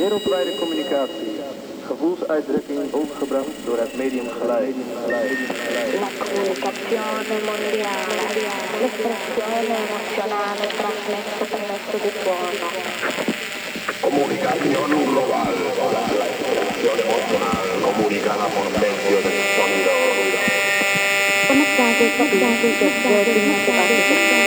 Wereldwijde communicatie. Gevoelsuitdrukking overgebracht door het medium geluid. La comunicazione mondiale, l'espressione emozionale trasmessa per mezzo di suono. Comunicazione globale, la espressione emozionale comunicata por medio. del sonido. Conectate, conectate, conectate, conectate, conectate.